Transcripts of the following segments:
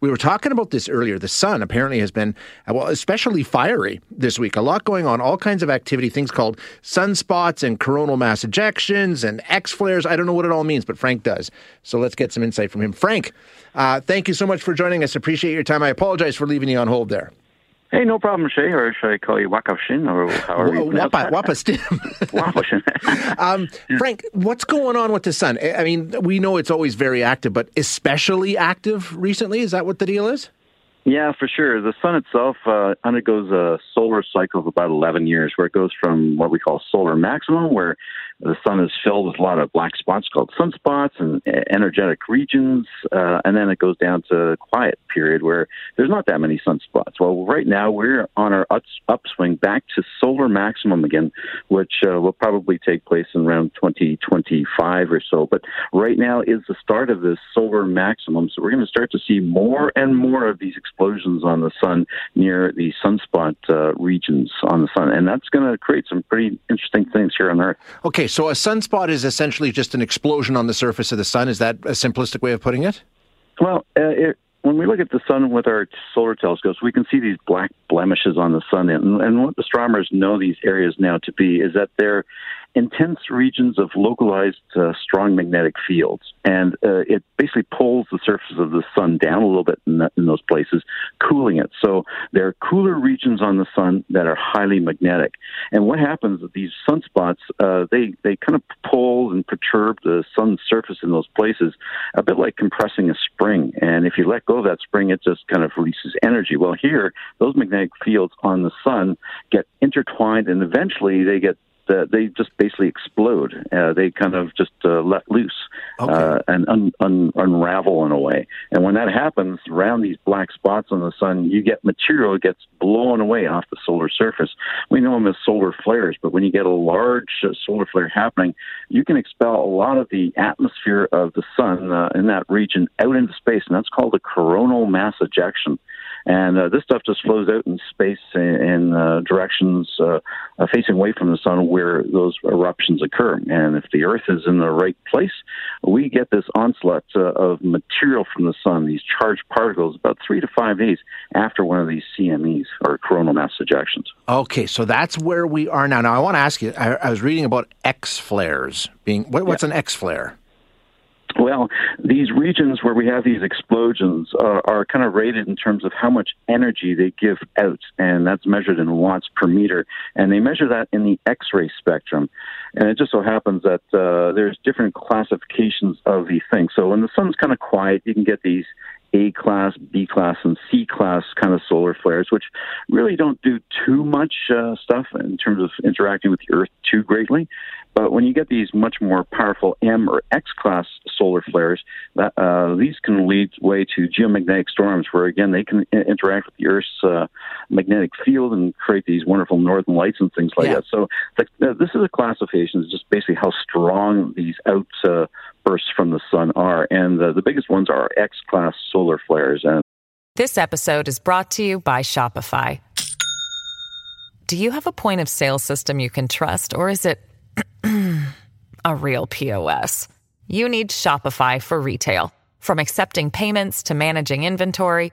We were talking about this earlier. The sun apparently has been, uh, well, especially fiery this week. A lot going on, all kinds of activity, things called sunspots and coronal mass ejections and X flares. I don't know what it all means, but Frank does. So let's get some insight from him. Frank, uh, thank you so much for joining us. Appreciate your time. I apologize for leaving you on hold there. Hey, no problem, Shay, or should I call you Wakafshin, or however you pronounce Wapa, Wapa Stim. Wakafshin. um, Frank, what's going on with the sun? I mean, we know it's always very active, but especially active recently. Is that what the deal is? Yeah, for sure. The sun itself uh, undergoes a solar cycle of about 11 years, where it goes from what we call solar maximum, where the sun is filled with a lot of black spots called sunspots and energetic regions, uh, and then it goes down to a quiet period where there's not that many sunspots. Well, right now we're on our upswing back to solar maximum again, which uh, will probably take place in around 2025 or so. But right now is the start of this solar maximum, so we're going to start to see more and more of these explosions on the sun near the sunspot uh, regions on the sun, and that's going to create some pretty interesting things here on Earth. Okay, so a sunspot is essentially just an explosion on the surface of the sun. Is that a simplistic way of putting it? Well, uh, it, when we look at the sun with our solar telescopes, we can see these black blemishes on the sun. And, and what astronomers know these areas now to be is that they're intense regions of localized uh, strong magnetic fields. And uh, it basically pulls the surface of the sun down a little bit in, in those places, cooling it. So there are cooler regions on the sun that are highly magnetic. And what happens is these sunspots, uh, they, they kind of pull and perturb the sun's surface in those places, a bit like compressing a spring. And if you let go of that spring, it just kind of releases energy. Well, here, those magnetic fields on the sun get intertwined and eventually they get uh, they just basically explode. Uh, they kind of just uh, let loose okay. uh, and un- un- unravel in a way. And when that happens around these black spots on the sun, you get material that gets blown away off the solar surface. We know them as solar flares, but when you get a large uh, solar flare happening, you can expel a lot of the atmosphere of the sun uh, in that region out into space, and that's called a coronal mass ejection. And uh, this stuff just flows out in space in, in uh, directions uh, uh, facing away from the sun where those eruptions occur. And if the Earth is in the right place, we get this onslaught uh, of material from the sun, these charged particles, about three to five days after one of these CMEs or coronal mass ejections. Okay, so that's where we are now. Now, I want to ask you I, I was reading about X flares being what, what's yeah. an X flare? Well, these regions where we have these explosions uh, are kind of rated in terms of how much energy they give out, and that's measured in watts per meter. And they measure that in the X-ray spectrum. And it just so happens that uh, there's different classifications of these things. So when the sun's kind of quiet, you can get these a class, B class, and C class kind of solar flares, which really don't do too much uh, stuff in terms of interacting with the Earth too greatly. But when you get these much more powerful M or X class solar flares, that, uh, these can lead way to geomagnetic storms, where again they can interact with the Earth's uh, magnetic field and create these wonderful northern lights and things like yeah. that. So uh, this is a classification, it's just basically how strong these outbursts from the sun are, and the biggest ones are X class solar flares. And this episode is brought to you by Shopify. Do you have a point of sale system you can trust, or is it? a real POS. You need Shopify for retail. From accepting payments to managing inventory,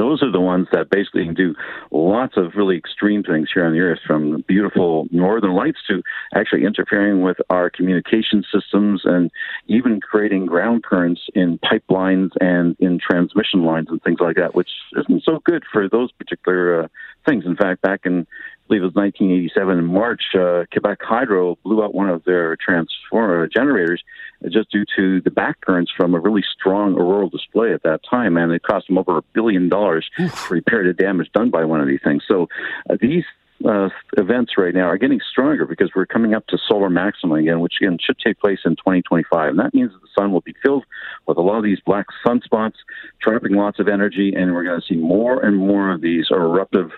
those are the ones that basically can do lots of really extreme things here on the earth, from beautiful northern lights to actually interfering with our communication systems and even creating ground currents in pipelines and in transmission lines and things like that, which isn't so good for those particular uh, things. In fact, back in believe it was 1987 in March, uh, Quebec Hydro blew out one of their transformer generators just due to the back currents from a really strong auroral display at that time, and it cost them over a billion dollars to repair the damage done by one of these things. So uh, these uh, events right now are getting stronger because we're coming up to solar maximum again, which again should take place in 2025. And that means that the sun will be filled with a lot of these black sunspots, trapping lots of energy, and we're going to see more and more of these eruptive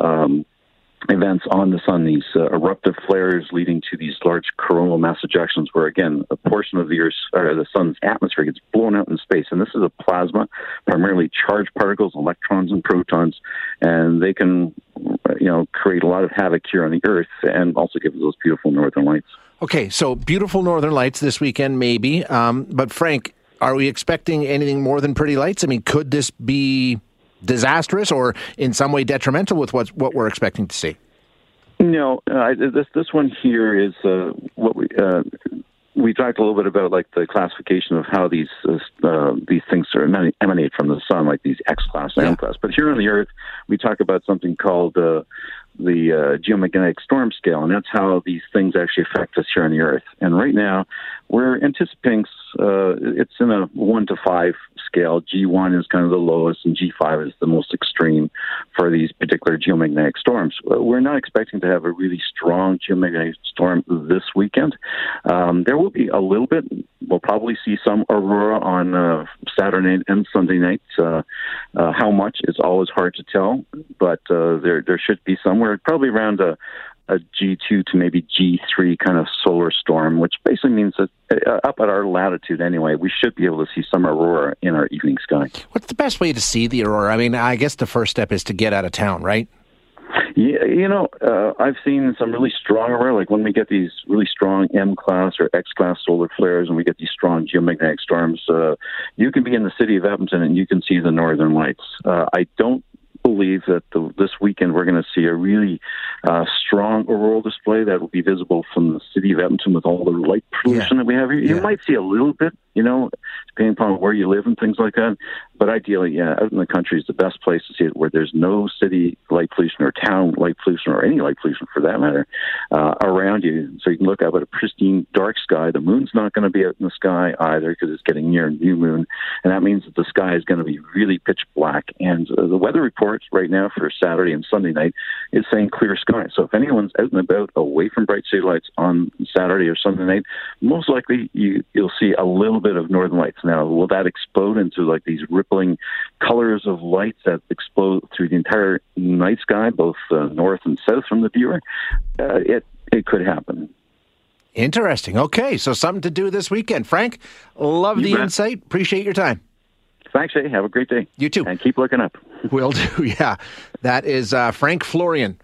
um, events on the sun, these uh, eruptive flares leading to these large coronal mass ejections, where again a portion of the Earth's or the sun's atmosphere gets blown out in space, and this is a plasma, primarily charged particles, electrons and protons, and they can, you know, create a lot of havoc here on the Earth, and also give us those beautiful northern lights. Okay, so beautiful northern lights this weekend, maybe. Um, but Frank, are we expecting anything more than pretty lights? I mean, could this be disastrous or in some way detrimental with what what we're expecting to see? No, uh, this this one here is uh, what we. Uh, we talked a little bit about like the classification of how these uh, uh these things are emanate from the sun, like these X class and yeah. M class. But here on the Earth, we talk about something called uh, the uh, geomagnetic storm scale, and that's how these things actually affect us here on the Earth. And right now, we're anticipating uh, it's in a one to five scale. G1 is kind of the lowest, and G5 is the most extreme for these particular geomagnetic storms. We're not expecting to have a really strong geomagnetic storm this weekend. Um, there will be a little bit. We'll probably see some aurora on uh, Saturday and Sunday nights. Uh, uh, how much is always hard to tell, but uh, there there should be somewhere probably around a a G2 to maybe G3 kind of solar storm, which basically means that uh, up at our latitude anyway, we should be able to see some aurora in our evening sky. What's the best way to see the aurora? I mean, I guess the first step is to get out of town, right? Yeah, you know, uh, I've seen some really strong aurora, like when we get these really strong M class or X class solar flares, and we get these strong geomagnetic storms. Uh, you can be in the city of Edmonton and you can see the northern lights. Uh, I don't believe that the, this weekend we're going to see a really uh, strong auroral display that will be visible from the city of Edmonton with all the light pollution yeah. that we have here. You yeah. might see a little bit, you know, depending upon where you live and things like that. But ideally, yeah, out in the country is the best place to see it, where there's no city light pollution or town light pollution or any light pollution for that matter uh, around you. So you can look up at a pristine dark sky. The moon's not going to be out in the sky either because it's getting near new moon, and that means that the sky is going to be really pitch black. And uh, the weather reports right now for Saturday and Sunday night is saying clear sky. So if anyone's out and about away from bright city lights on Saturday or Sunday night, most likely you, you'll see a little bit of northern lights. Now, will that explode into like these rippling colors of lights that explode through the entire night sky, both uh, north and south from the viewer? Uh, it it could happen. Interesting. Okay, so something to do this weekend. Frank, love you the bet. insight. Appreciate your time. Thanks, Shay. Have a great day. You too. And keep looking up. Will do, yeah. That is uh, Frank Florian